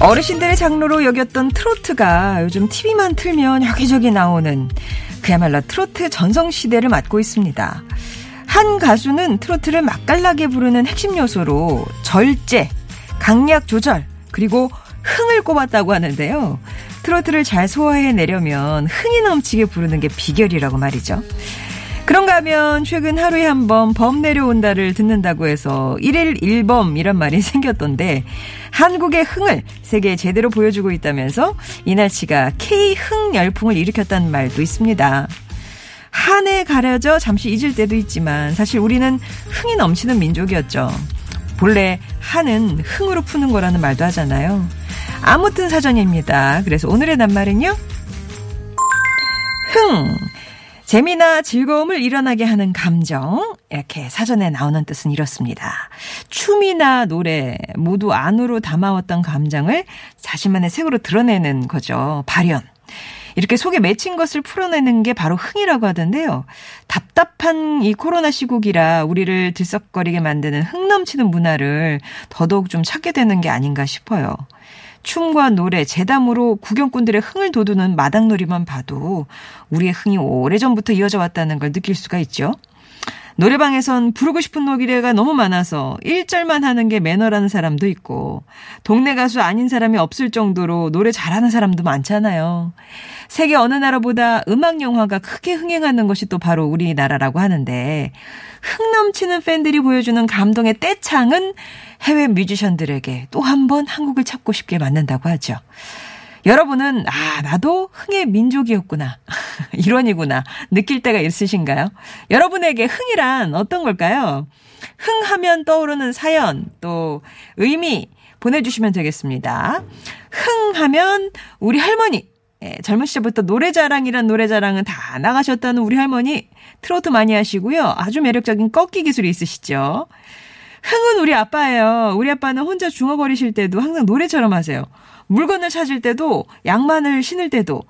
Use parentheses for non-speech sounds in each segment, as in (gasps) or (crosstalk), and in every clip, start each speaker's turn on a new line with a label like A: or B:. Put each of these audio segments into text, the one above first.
A: 어르신들의 장르로 여겼던 트로트가 요즘 TV만 틀면 여기저기 나오는 그야말로 트로트 전성시대를 맞고 있습니다. 한 가수는 트로트를 맛깔나게 부르는 핵심 요소로 절제, 강약 조절, 그리고 흥을 꼽았다고 하는데요. 트로트를 잘 소화해내려면 흥이 넘치게 부르는 게 비결이라고 말이죠. 그런가 하면 최근 하루에 한 번 범 내려온다를 듣는다고 해서 1일 1범 이란 말이 (laughs) 생겼던데 한국의 흥을 세계에 제대로 보여주고 있다면서 이날치가 K흥 열풍을 일으켰다는 말도 있습니다. 한에 가려져 잠시 잊을 때도 있지만 사실 우리는 흥이 넘치는 민족이었죠. 본래 한은 흥으로 푸는 거라는 말도 하잖아요. 아무튼 사전입니다. 그래서 오늘의 낱말은요. 흥. 재미나 즐거움을 일어나게 하는 감정. 이렇게 사전에 나오는 뜻은 이렇습니다. 춤이나 노래 모두 안으로 담아왔던 감정을 자신만의 색으로 드러내는 거죠. 발현. 이렇게 속에 맺힌 것을 풀어내는 게 바로 흥이라고 하던데요. 답답한 이 코로나 시국이라 우리를 들썩거리게 만드는 흥 넘치는 문화를 더더욱 좀 찾게 되는 게 아닌가 싶어요. 춤과 노래, 재담으로 구경꾼들의 흥을 돋우는 마당놀이만 봐도 우리의 흥이 오래전부터 이어져 왔다는 걸 느낄 수가 있죠. 노래방에선 부르고 싶은 노래가 너무 많아서 1절만 하는 게 매너라는 사람도 있고 동네 가수 아닌 사람이 없을 정도로 노래 잘하는 사람도 많잖아요. 세계 어느 나라보다 음악 영화가 크게 흥행하는 것이 또 바로 우리나라라고 하는데 흥 넘치는 팬들이 보여주는 감동의 떼창은 해외 뮤지션들에게 또 한 번 한국을 찾고 싶게 만든다고 하죠. 여러분은 아 나도 흥의 민족이었구나 (laughs) 일원이구나 느낄 때가 있으신가요? 여러분에게 흥이란 어떤 걸까요? 흥하면 떠오르는 사연 또 의미 보내주시면 되겠습니다. 흥하면 우리 할머니 예, 젊은 시절부터 노래자랑이란 노래자랑은 다 나가셨다는 우리 할머니 트로트 많이 하시고요. 아주 매력적인 꺾기 기술이 있으시죠. 흥은 우리 아빠예요. 우리 아빠는 혼자 중얼거리실 때도 항상 노래처럼 하세요. 물건을 찾을 때도 양만을 신을 때도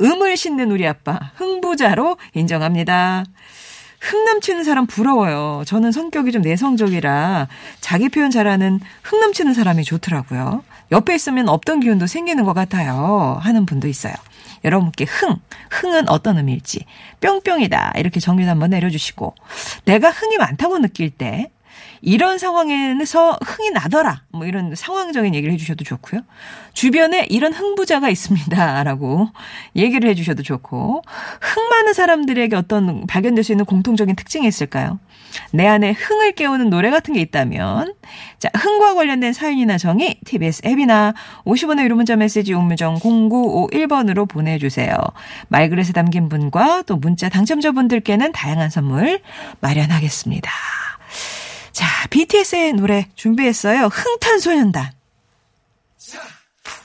A: 음을 신는 우리 아빠 흥부자로 인정합니다. 흥 넘치는 사람 부러워요. 저는 성격이 좀 내성적이라 자기 표현 잘하는 흥 넘치는 사람이 좋더라고요. 옆에 있으면 없던 기운도 생기는 것 같아요. 하는 분도 있어요. 여러분께 흥, 흥은 어떤 의미일지 뿅뿅이다 이렇게 정리도 한번 내려주시고 내가 흥이 많다고 느낄 때 이런 상황에서 흥이 나더라. 뭐 이런 상황적인 얘기를 해주셔도 좋고요. 주변에 이런 흥부자가 있습니다 라고 (laughs) 얘기를 해주셔도 좋고 흥 많은 사람들에게 어떤 발견될 수 있는 공통적인 특징이 있을까요? 내 안에 흥을 깨우는 노래 같은 게 있다면 자 흥과 관련된 사연이나 정의 TBS 앱이나 50원의 유료 문자 메시지 우무정 0951번으로 보내주세요. 말그릇에 담긴 분과 또 문자 당첨자분들께는 다양한 선물 마련하겠습니다. 자, BTS의 노래 준비했어요. 흥탄소년단. 자,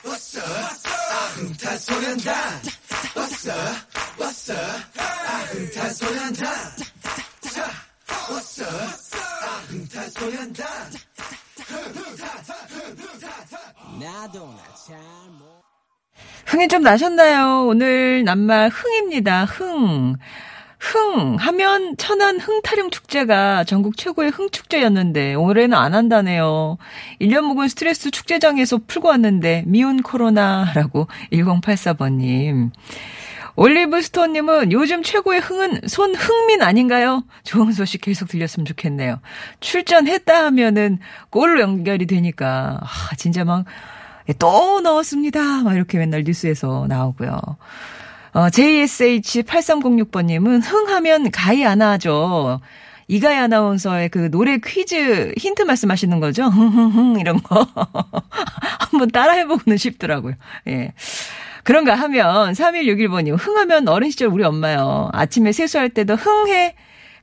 A: 왔어, 아, 흥탄소년단. 왔어, 왔어, 아, 흥탄소년단. 자, 왔어, 아, 흥탄소년단. 흥이 좀 나셨나요? 오늘 낱말 흥입니다. 흥. 흥 하면 천안 흥타령 축제가 전국 최고의 흥 축제였는데 올해는 안 한다네요. 1년 묵은 스트레스 축제장에서 풀고 왔는데 미운 코로나라고 (laughs) 1084번님. 올리브스톤님은 요즘 최고의 흥은 손흥민 아닌가요? 좋은 소식 계속 들렸으면 좋겠네요. 출전했다 하면은 골로 연결이 되니까 아 진짜 막 또 넣었습니다. 막 이렇게 맨날 뉴스에서 나오고요. 어, JSH8306번님은 흥하면 가히 안 하죠. 이가희 아나운서의 그 노래 퀴즈 힌트 말씀하시는 거죠? 흥흥흥 이런 거. (laughs) 한번 따라해보고는 싶더라고요. 예. 그런가 하면 3161번님 흥하면 어린 시절 우리 엄마요. 아침에 세수할 때도 흥해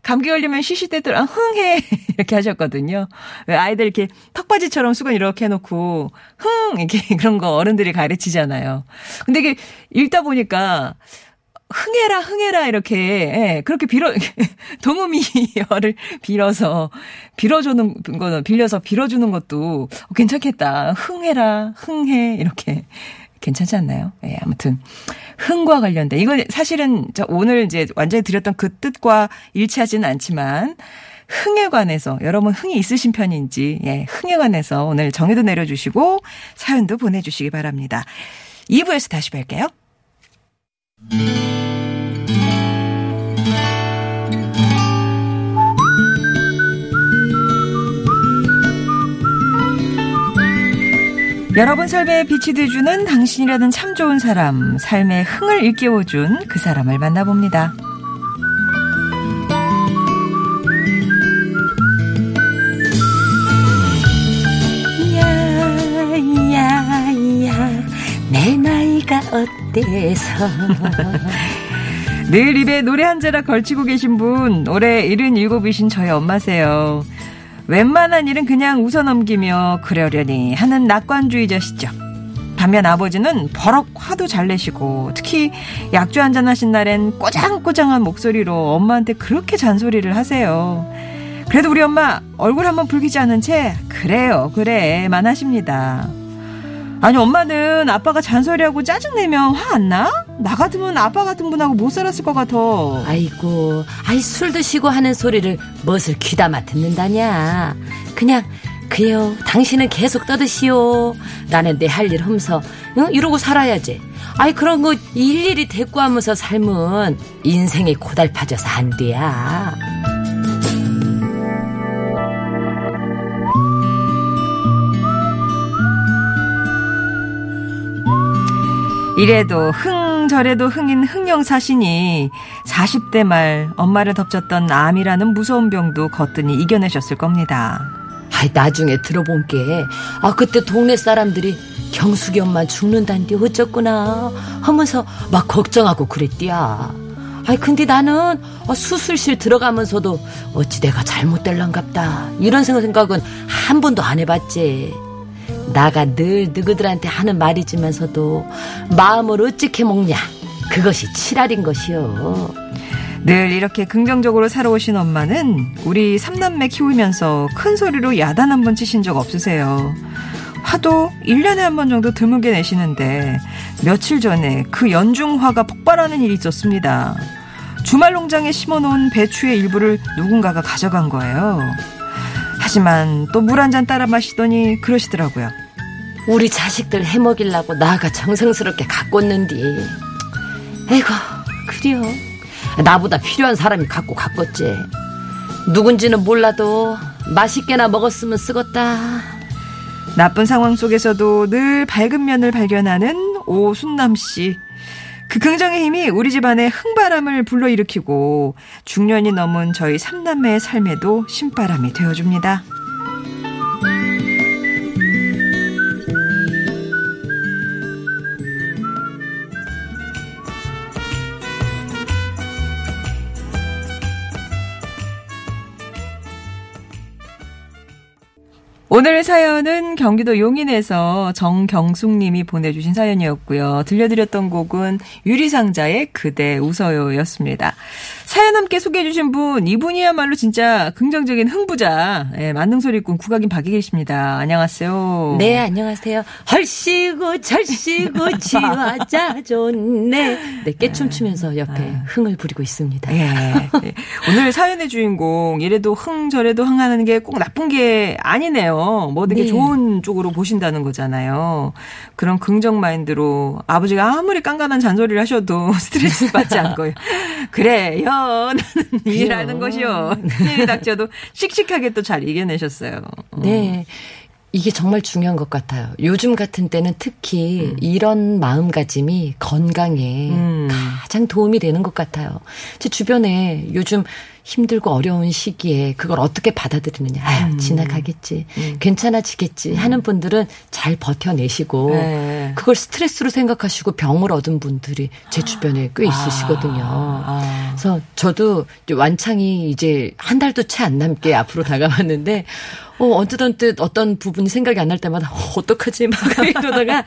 A: 감기 걸리면 쉬시대들, 아, 흥해. (laughs) 이렇게 하셨거든요. 왜 아이들 이렇게 턱받이처럼 수건 이렇게 해놓고, 흥! 이렇게 (laughs) 그런 거 어른들이 가르치잖아요. 근데 이게 읽다 보니까, 흥해라, 흥해라, 이렇게, 예, 그렇게 빌어, (laughs) 동음이어를 빌어서, 빌어주는 거는, 빌려서 빌어주는 것도 괜찮겠다. 흥해라, 흥해, 이렇게. 괜찮지 않나요? 예, 아무튼, 흥과 관련된, 이건 사실은 저 오늘 이제 완전히 드렸던 그 뜻과 일치하지는 않지만, 흥에 관해서 여러분 흥이 있으신 편인지 예, 흥에 관해서 오늘 정의도 내려주시고 사연도 보내주시기 바랍니다. 2부에서 다시 뵐게요. 여러분 삶에 빛이 돼주는 당신이라는 참 좋은 사람, 삶의 흥을 일깨워준 그 사람을 만나봅니다.
B: 야야야 내 나이가 어때서 (laughs)
A: 늘 입에 노래 한 자락 걸치고 계신 분, 올해 77이신 저희 엄마세요. 웬만한 일은 그냥 웃어넘기며 그러려니 하는 낙관주의자시죠. 반면 아버지는 버럭 화도 잘 내시고 특히 약주 한잔 하신 날엔 꼬장꼬장한 목소리로 엄마한테 그렇게 잔소리를 하세요. 그래도 우리 엄마 얼굴 한번 붉히지 않은 채 그래요 그래만 하십니다. 아니 엄마는 아빠가 잔소리하고 짜증내면 화 안 나? 나 같으면 아빠 같은 분하고 못 살았을 것 같아.
B: 아이고 아이 술 드시고 하는 소리를 멋을 귀담아 듣는다냐 그냥 그래요 당신은 계속 떠드시오 나는 내 할 일 험서 응? 이러고 살아야지 아이 그런 거 일일이 대꾸하면서 삶은 인생이 고달파져서 안 돼야
A: 이래도 흥 저래도 흥인 흥영사신이 40대 말 엄마를 덮쳤던 암이라는 무서운 병도 거뜬히 이겨내셨을 겁니다.
B: 아이 나중에 들어본 게 아 그때 동네 사람들이 경숙이 엄마 죽는단디 어쩌구나. 하면서 막 걱정하고 그랬디야. 아이 근데 나는 어, 수술실 들어가면서도 어찌 내가 잘못될란갑다. 이런 생각은 한 번도 안 해봤지 나가 늘 너희들한테 하는 말이지만서도 마음을 어찌게 먹냐 그것이 칠알인 것이요
A: 늘 이렇게 긍정적으로 살아오신 엄마는 우리 삼남매 키우면서 큰 소리로 야단 한 번 치신 적 없으세요. 화도 1년에 한 번 정도 드물게 내시는데 며칠 전에 그 연중화가 폭발하는 일이 있었습니다. 주말 농장에 심어놓은 배추의 일부를 누군가가 가져간 거예요. 하지만 또 물 한 잔 따라 마시더니 그러시더라고요.
B: 우리 자식들 해먹이려고 나가 정성스럽게 가꿨는디 에이고 그래요 나보다 필요한 사람이 갖고 갔겠지 누군지는 몰라도 맛있게나 먹었으면 쓰겄다
A: 나쁜 상황 속에서도 늘 밝은 면을 발견하는 오순남 씨. 그 긍정의 힘이 우리 집안의 흥바람을 불러일으키고 중년이 넘은 저희 삼남매의 삶에도 신바람이 되어줍니다. 오늘 사연은 경기도 용인에서 정경숙님이 보내주신 사연이었고요. 들려드렸던 곡은 유리상자의 그대 웃어요였습니다. 사연 함께 소개해 주신 분 이분이야말로 진짜 긍정적인 흥부자 예, 만능 소리꾼 국악인 박이계십니다. 안녕하세요.
B: 네 안녕하세요 헐시고 절시고 (laughs) 지화자 좋네 네 깨춤 추면서 옆에 흥을 부리고 있습니다
A: 예. 예. 오늘 사연의 주인공 이래도 흥 저래도 흥하는 게 꼭 나쁜 게 아니네요. 뭐 되게
B: 네.
A: 좋은 쪽으로 보신다는 거잖아요. 그런 긍정 마인드로 아버지가 아무리 깐깐한 잔소리를 하셔도 (laughs) 스트레스 받지 않고요. 그래요. 나는 일하는 것이요. 일이 닥쳐도 씩씩하게 또 잘 이겨내셨어요.
B: 네. 이게 정말 중요한 것 같아요. 요즘 같은 때는 특히 이런 마음가짐이 건강에
A: 음.
B: 가장 도움이 되는 것 같아요. 제 주변에 요즘 힘들고 어려운 시기에 그걸 어떻게 받아들이느냐. 아유,
A: 음.
B: 지나가겠지. 괜찮아지겠지. 하는 분들은 잘 버텨내시고
A: 네.
B: 그걸 스트레스로 생각하시고 병을 얻은 분들이 제 주변에 꽤 있으시거든요.
A: 아.
B: 그래서 저도 완창이 이제 한 달도 채 안 남게 앞으로 다가왔는데, 어, 언뜻 언뜻 어떤 부분이 생각이 안 날 때마다, 어, 어떡하지? 막 (laughs) 이러다가,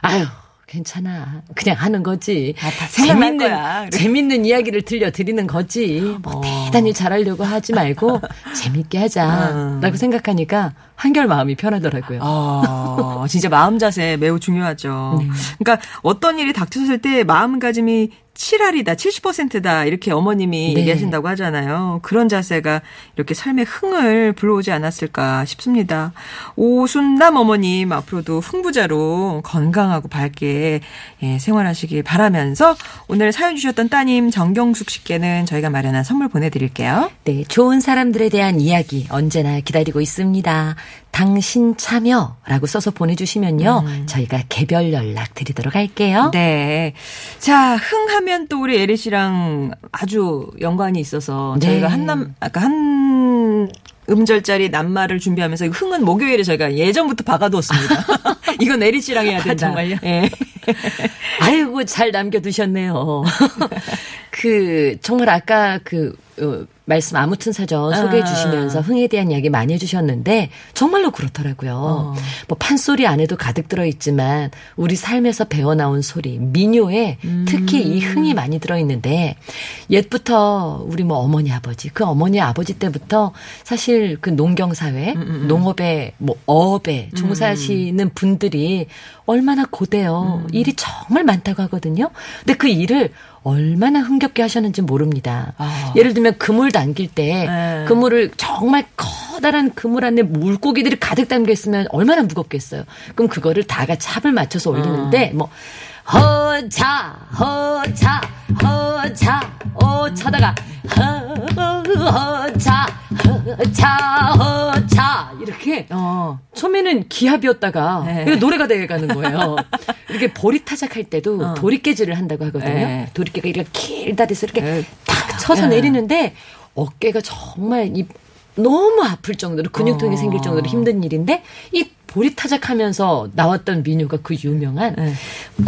B: 아유, 괜찮아. 그냥 하는 거지.
A: 아,
B: 재밌는,
A: 거야.
B: 재밌는 이야기를 들려드리는 거지. 뭐
A: 어.
B: 대단히 잘하려고 하지 말고 (laughs) 재밌게 하자.
A: 음.
B: 라고 생각하니까 한결 마음이 편하더라고요.
A: 아, 진짜 마음 자세 매우 중요하죠.
B: 네.
A: 그러니까 어떤 일이 닥쳤을 때 마음가짐이 7할이다, 70%다 이렇게 어머님이
B: 네.
A: 얘기하신다고 하잖아요. 그런 자세가 이렇게 삶의 흥을 불러오지 않았을까 싶습니다. 오순남 어머님 앞으로도 흥부자로 건강하고 밝게 예, 생활하시길 바라면서 오늘 사연 주셨던 따님 정경숙 씨께는 저희가 마련한 선물 보내드릴게요.
B: 네, 좋은 사람들에 대한 이야기 언제나 기다리고 있습니다. 당신 참여라고 써서 보내주시면요. 저희가 개별 연락 드리도록 할게요.
A: 네. 자, 흥하면 또 우리 에리 씨랑 아주 연관이 있어서
B: 네.
A: 저희가 한남, 아까 한 음절짜리 낱말을 준비하면서 이 흥은 목요일에 저희가 예전부터 박아두었습니다. (laughs) 이건 에리 씨랑 해야 된다.
B: 정말요?
A: 예.
B: 아이고 잘 남겨두셨네요. (laughs) 그 정말 아까 그 어, 말씀 아무튼 사전 소개해
A: 아.
B: 주시면서 흥에 대한 이야기 많이 해주셨는데 정말로 그렇더라고요.
A: 어.
B: 뭐 판소리 안에도 가득 들어 있지만 우리 삶에서 배워 나온 소리 민요에 특히 이 흥이 많이 들어 있는데 옛부터 우리 뭐 어머니 아버지 그 어머니 아버지 때부터 사실 그 농경 사회 농업에 뭐 어업에 종사하시는 분들이 얼마나 고대요. 일이 정말 많다고 하거든요. 근데 그 일을 얼마나 흥겹게 하셨는지 모릅니다.
A: 아.
B: 예를 들면 그물 담길 때
A: 네.
B: 그물을 정말 커다란 그물 안에 물고기들이 가득 담겨 있으면 얼마나 무겁겠어요. 그럼 그거를 다 같이 합을 맞춰서 올리는데 뭐 허차 허차 허차 어차다가 허차 허차 허차 이렇게
A: 어.
B: 처음에는 기합이었다가
A: 네.
B: 노래가 돼가는 거예요. 이렇게 보리 타작 할 때도
A: 어.
B: 도리깨질을 한다고 하거든요.
A: 네.
B: 도리깨가 이렇게 길다 돼서 이렇게
A: 네.
B: 탁 쳐서
A: 네.
B: 내리는데 어깨가 정말 이 너무 아플 정도로 근육통이
A: 어.
B: 생길 정도로 힘든 일인데 이 보리타작 하면서 나왔던 민요가 그 유명한
A: 네.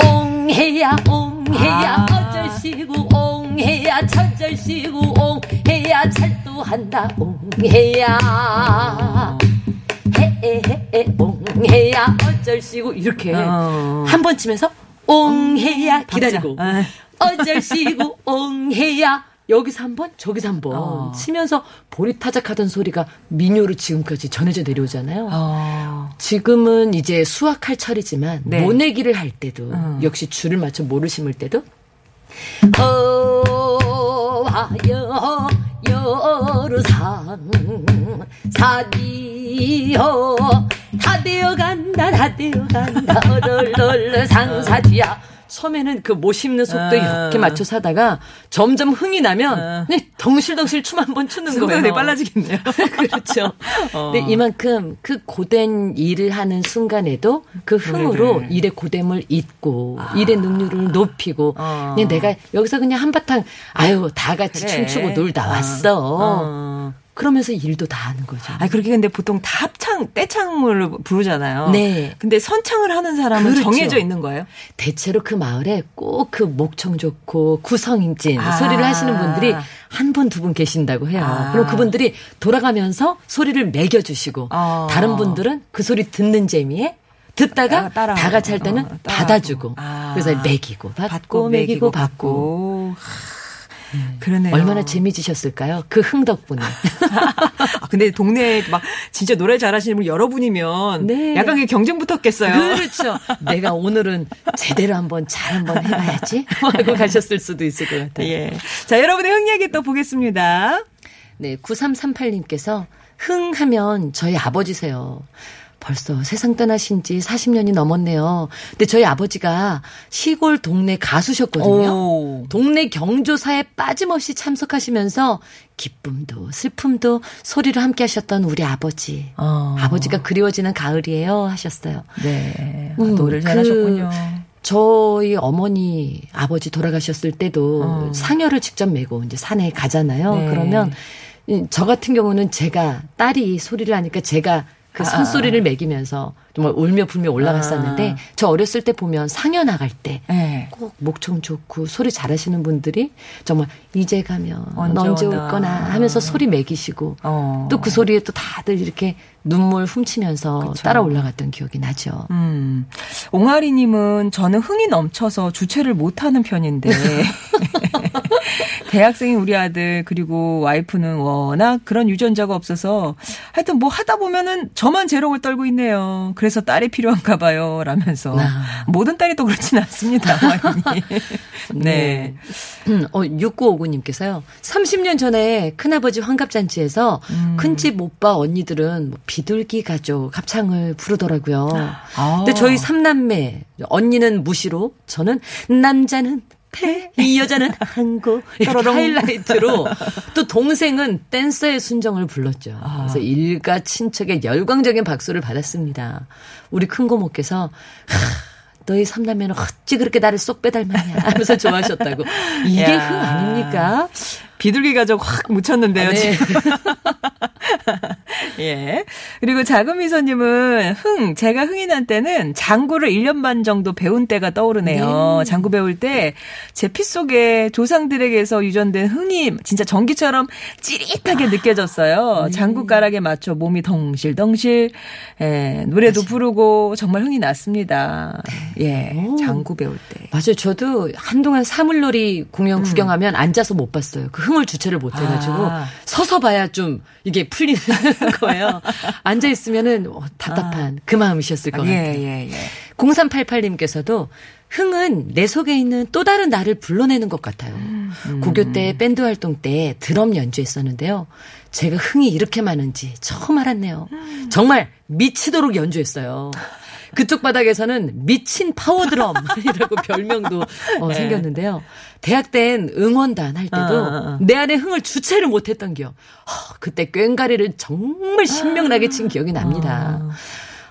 B: 옹해야 옹해야
A: 아.
B: 어절시고 옹해야 철절시고 옹해야 찰도한다 옹해야 해해해 옹해야 어절시고 이렇게
A: 어.
B: 한번 치면서 옹해야 기다리고
A: 박자. 아.
B: 어절시고 옹해야 여기서 한 번 저기서 한번
A: 어.
B: 치면서 보리타작하던 소리가 민요로 지금까지 전해져 내려오잖아요.
A: 어.
B: 지금은 이제 수확할 철이지만
A: 네.
B: 모내기를 할 때도
A: 음.
B: 역시 줄을 맞춰 모를 심을 때도 어와여 여루상 사디여 다 되어간다 다 되어간다 얼얼얼 (laughs) 상사디야 처음에는 그못 심는 속도
A: 어.
B: 이렇게 맞춰서 하다가 점점 흥이 나면
A: 어.
B: 그냥 덩실덩실 춤 한 번 추는 거예요.
A: 되게 빨라지겠네요. (laughs)
B: 그렇죠.
A: 어.
B: 근데 이만큼 그 고된 일을 하는 순간에도 그 흥으로
A: 노래를.
B: 일의 고됨을 잊고 일의 능률을 높이고
A: 어.
B: 그냥 내가 여기서 그냥 한바탕 아유 다 같이
A: 그래.
B: 춤추고 놀다
A: 어.
B: 왔어.
A: 어.
B: 그러면서 일도 다 하는 거죠.
A: 아 그렇게 근데 보통 다 합창 떼창을 부르잖아요.
B: 네.
A: 근데 선창을 하는 사람은
B: 그렇죠.
A: 정해져 있는 거예요.
B: 대체로 그 마을에 꼭 그 목청 좋고 구성진
A: 아.
B: 소리를 하시는 분들이 한 분 두 분 계신다고 해요.
A: 아.
B: 그럼 그분들이 돌아가면서 소리를 매겨주시고
A: 어.
B: 다른 분들은 그 소리 듣는 재미에 듣다가
A: 아, 따라-
B: 다 같이 할 때는
A: 어.
B: 받아주고
A: 아.
B: 그래서 매기고 받고, 매기고 받고
A: 하, 그러네요.
B: 얼마나 재미지셨을까요? 그 흥 덕분에. (laughs)
A: 아, 근데 동네에 막 진짜 노래 잘하시는 분 여러분이면
B: 네.
A: 약간 경쟁 붙었겠어요.
B: 그렇죠. (laughs) 내가 오늘은 제대로 한번 잘 한번 해봐야지 (laughs) 하고 가셨을 수도 있을 것 같아요.
A: 예. 자, 여러분의 흥 얘기 또 보겠습니다.
B: 네, 9338님께서 흥 하면 저희 아버지세요. 벌써 세상 떠나신 지 40년이 넘었네요. 근데 저희 아버지가 시골 동네 가수셨거든요.
A: 오.
B: 동네 경조사에 빠짐없이 참석하시면서 기쁨도 슬픔도 소리로 함께 하셨던 우리 아버지.
A: 어.
B: 아버지가 그리워지는 가을이에요 하셨어요.
A: 네. 아,
B: 음,
A: 노래를
B: 그
A: 잘하셨군요.
B: 저희 어머니 아버지 돌아가셨을 때도
A: 어.
B: 상여를 직접 메고 이제 산에 가잖아요.
A: 네.
B: 그러면 이- 저 같은 경우는 제가 딸이 소리를 하니까 제가 그
A: 아,
B: 산소리를 매기면서 정말 울며 불며 올라갔었는데
A: 아.
B: 저 어렸을 때 보면 상여 나갈 때
A: 네.
B: 꼭 목청 좋고 소리 잘하시는 분들이 정말 이제 가면
A: 언제
B: 언제. 올 거나 하면서 소리 매기시고
A: 어.
B: 또그 소리에 또 다들 이렇게 눈물 훔치면서 따라 올라갔던 기억이 나죠.
A: 음. 옹아리님은 저는 흥이 넘쳐서 주체를 못하는 편인데 (laughs) 대학생인 우리 아들 그리고 와이프는 워낙 그런 유전자가 없어서 하여튼 뭐 하다 보면은 저만 재롱을 떨고 있네요. 그래서 딸이 필요한가 봐요. 라면서
B: 아.
A: 모든 딸이 또 그렇진 않습니다. 옹아리님. (laughs) 네.
B: 음, 어, 6959님께서요. 30년 전에 큰아버지 환갑잔치에서
A: 음.
B: 큰집 오빠 언니들은 뭐 비둘기 가족 합창을 부르더라고요.
A: 아.
B: 근데 저희 삼남매, 언니는 무시로, 저는 남자는 배, 이 여자는
A: 또로롱.
B: 하이라이트로, 또 동생은 댄서의 순정을 불렀죠.
A: 아.
B: 그래서 일가 친척의 열광적인 박수를 받았습니다. 우리 큰 고모께서, 하, 너희 삼남매는 어찌 그렇게 나를 쏙 빼닮았냐 하면서 좋아하셨다고. 이게
A: 야.
B: 흥 아닙니까?
A: 비둘기 가족 확 묻혔는데요.
B: 네.
A: 지금. (laughs) (laughs) 예. 그리고 자금미소님은 흥, 제가 흥이 난 때는 장구를 1년 반 정도 배운 때가 떠오르네요. 장구 배울 때 제 피 속에 조상들에게서 유전된 흥이 진짜 전기처럼 찌릿하게 느껴졌어요. 장구가락에 맞춰 몸이 덩실덩실, 예, 노래도 부르고 정말 흥이 났습니다. 예.
B: 오.
A: 장구 배울 때.
B: 맞아요. 저도 한동안 사물놀이 공연 구경하면 앉아서 못 봤어요. 그 흥을 주체를 못 해가지고
A: 아.
B: 서서 봐야 좀 이게 풀리는 (laughs) 거예요. 앉아 있으면은 어, 답답한 그 마음이셨을 것 같아요.
A: 예, 예, 예.
B: 0388님께서도 흥은 내 속에 있는 또 다른 나를 불러내는 것 같아요. 고교 때 밴드 활동 때 드럼 연주했었는데요. 제가 흥이 이렇게 많은지 처음 알았네요. 정말 미치도록 연주했어요. 그쪽 바닥에서는 미친 파워 드럼이라고 별명도 어, 생겼는데요. 대학 땐 응원단 할 때도
A: 어, 어, 어.
B: 내 안에 흥을 주체를 못했던 기억. 허, 그때 꽹가리를 정말 신명나게 친 기억이 납니다.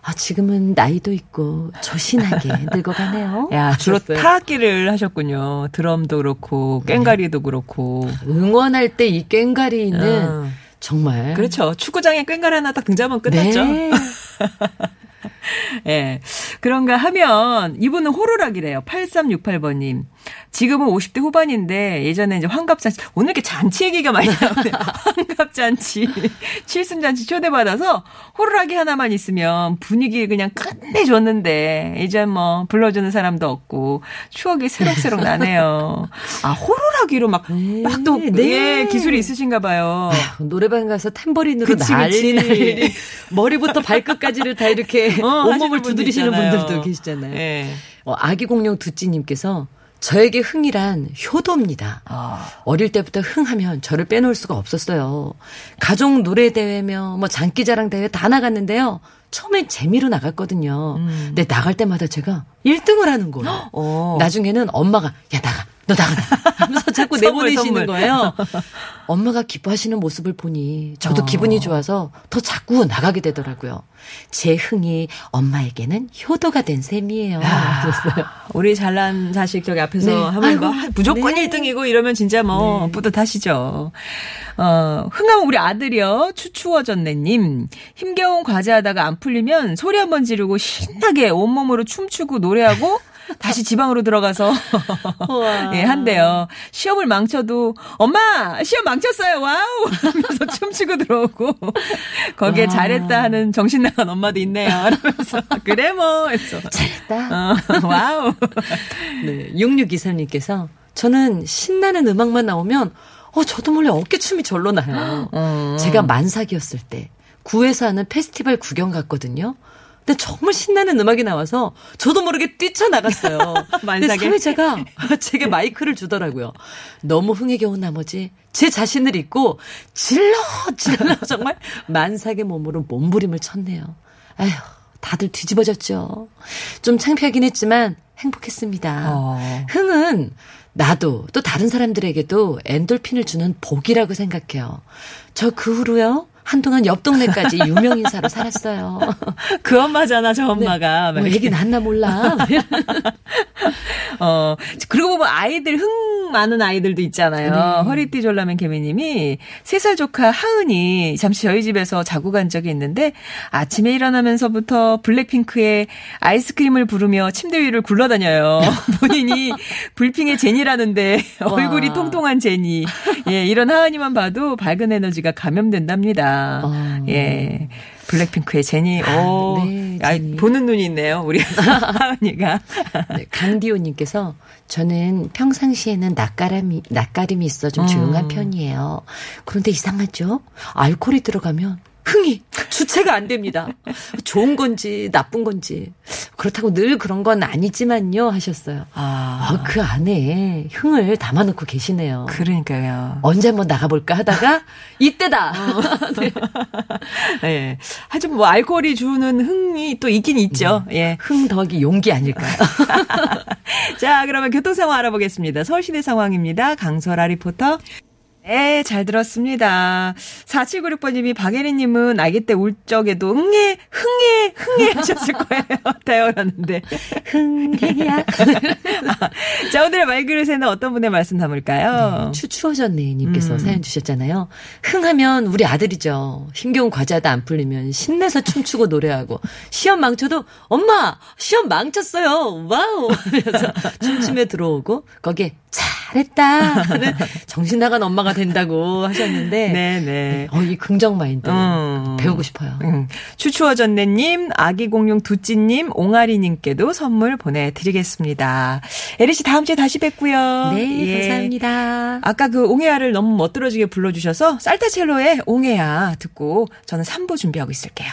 B: 아, 지금은 나이도 있고 조신하게 (laughs) 늙어가네요.
A: 야, 주로. 타악기를 하셨군요. 드럼도 그렇고, 꽹가리도 그렇고.
B: 응원할 때 이 꽹가리는
A: 어.
B: 정말
A: 그렇죠. 축구장에 꽹가리 하나 딱 등장하면 끝났죠.
B: 네. (laughs) (laughs)
A: 예. 그런가 하면 이분은 호루라기래요. 8368번님. 지금은 50대 후반인데 예전에 이제 환갑잔치 오늘 이렇게 잔치 얘기가 많이 나오네요. (laughs) 환갑잔치, 칠순잔치 초대받아서 호루라기 하나만 있으면 분위기 그냥 끝내줬는데 이제 뭐 불러주는 사람도 없고 추억이 새록새록 나네요. 아 호루라기로 막막또
B: 네.
A: 예, 기술이 있으신가 봐요.
B: 아휴, 노래방 가서 탬버린으로
A: 그치,
B: 난리. 난리 머리부터 발끝까지를 다 이렇게
A: 어,
B: 온몸을 두드리시는. 분들도 계시잖아요.
A: 예.
B: 어, 아기 공룡 두찌님께서 저에게 흥이란 효도입니다.
A: 아.
B: 어릴 때부터 흥하면 저를 빼놓을 수가 없었어요. 가족 노래 대회며 뭐 장기자랑 대회 다 나갔는데요. 처음엔 재미로 나갔거든요. 근데 나갈 때마다 제가 1등을 하는 거예요.
A: 음. (gasps) 어.
B: 나중에는 엄마가 야 나가 너 나가라 하면서 (laughs) 자꾸 내보내시는. 거예요. (laughs) 엄마가 기뻐하시는 모습을 보니 저도
A: 어.
B: 기분이 좋아서 더 자꾸 나가게 되더라고요. 제 흥이 엄마에게는 효도가 된 셈이에요. 그랬어요.
A: 우리 잘난 자식 저기 앞에서
B: 네.
A: 하면
B: 아이고,
A: 뭐 무조건
B: 네.
A: 1등이고 이러면 진짜 뭐 뿌듯하시죠. 어, 흥하면 우리 아들이요. 추추워졌네님. 힘겨운 과제하다가 안 풀리면 소리 한 번 지르고 신나게 온몸으로 춤추고 노래하고 (laughs) 다시 지 방으로 들어가서 (laughs) (laughs) 예, 한대요. 시험을 망쳐도 엄마 시험 망쳤어요. wow 하면서 춤추고 들어오고 거기에
B: 와.
A: 잘했다 하는 정신 나간 엄마도 있네요. 이러면서 그래 뭐 했어.
B: 잘했다.
A: 어, wow.
B: 네, 6623님께서 저는 신나는 음악만 나오면 어 저도 몰래 어깨춤이 절로 나요.
A: 어.
B: 제가 만삭이었을 때 구에서 하는 페스티벌 구경 갔거든요. 근데 정말 신나는 음악이 나와서 저도 모르게 뛰쳐나갔어요. (laughs) 근데? 사회자가 (laughs) 제게 마이크를 주더라고요. 너무 흥에 겨운 나머지 제 자신을 잊고 질러 질러 (laughs) 정말 만삭의 몸으로 몸부림을 쳤네요. 아휴 다들 뒤집어졌죠. 좀 창피하긴 했지만 행복했습니다.
A: 어.
B: 흥은 나도 또 다른 사람들에게도 엔돌핀을 주는 복이라고 생각해요. 저 그 후로요. 한동안 옆 동네까지 유명 인사로 살았어요. (laughs)
A: 그 엄마잖아, 저 엄마가.
B: 뭐 애기 낳나 몰라. (laughs)
A: 어, 그리고 보면 아이들, 흥 많은 아이들도 있잖아요.
B: 네.
A: 허리띠 졸라맨 개미님이 세살 조카 하은이 잠시 저희 집에서 자고 간 적이 있는데 아침에 일어나면서부터 블랙핑크의 아이스크림을 부르며 침대 위를 굴러다녀요. (laughs) 본인이 불핑의 제니라는데 얼굴이 통통한 제니. 예, 이런 하은이만 봐도 밝은 에너지가 감염된답니다.
B: 어.
A: 예. 블랙핑크의 제니. 오.
B: 아, 네,
A: 아이,
B: 제니.
A: 보는 눈이 있네요. 우리 (laughs) 하은이가.
B: 네, 강디오님께서 저는 평상시에는 낯가림이, 낯가림이 있어 좀
A: 음.
B: 조용한 편이에요. 그런데 이상하죠? 알코올이 들어가면 흥이 주체가 안 됩니다. 좋은 건지 나쁜 건지 그렇다고 늘 그런 건 아니지만요 하셨어요.
A: 아.
B: 아, 그 안에 흥을 담아놓고 계시네요.
A: 그러니까요.
B: 언제 한번 나가볼까 하다가 (laughs) 이때다. (laughs) 네.
A: 예. 하여튼 뭐 알코올이 주는 흥이 또 있긴 있죠. 예.
B: 흥 더하기 용기 아닐까요? (laughs)
A: 자, 그러면 교통 상황 알아보겠습니다. 서울시내 상황입니다. 강설아 리포터. 네, 잘 들었습니다. 4796번님이 박예리님은 아기 때 울 적에도 응애, 흥해, 흥해 하셨을 거예요. (laughs) 태어났는데.
B: 흥이야. (laughs)
A: 자, 오늘의 말그릇에는 어떤 분의 말씀 담을까요?
B: 추 추워졌네 님께서
A: 음.
B: 사연 주셨잖아요. 흥하면 우리 아들이죠. 힘겨운 과제하다 안 풀리면 신나서 춤추고 노래하고 시험 망쳐도 엄마 시험 망쳤어요. wow 하면서 춤추며 들어오고 거기에 잘했다 정신 나간 엄마가 된다고 하셨는데
A: 네네.
B: 어, 이 긍정 마인드
A: 음.
B: 배우고 싶어요.
A: 음. 추추어전네님, 아기공룡 두찌님, 옹아리님께도 선물 보내드리겠습니다. 에리 씨 다음 주에 다시 뵙고요.
B: 네,
A: 예.
B: 감사합니다.
A: 아까 그 옹해야를 너무 멋들어지게 불러주셔서 살타첼로의 옹해야 듣고 저는 3부 준비하고 있을게요.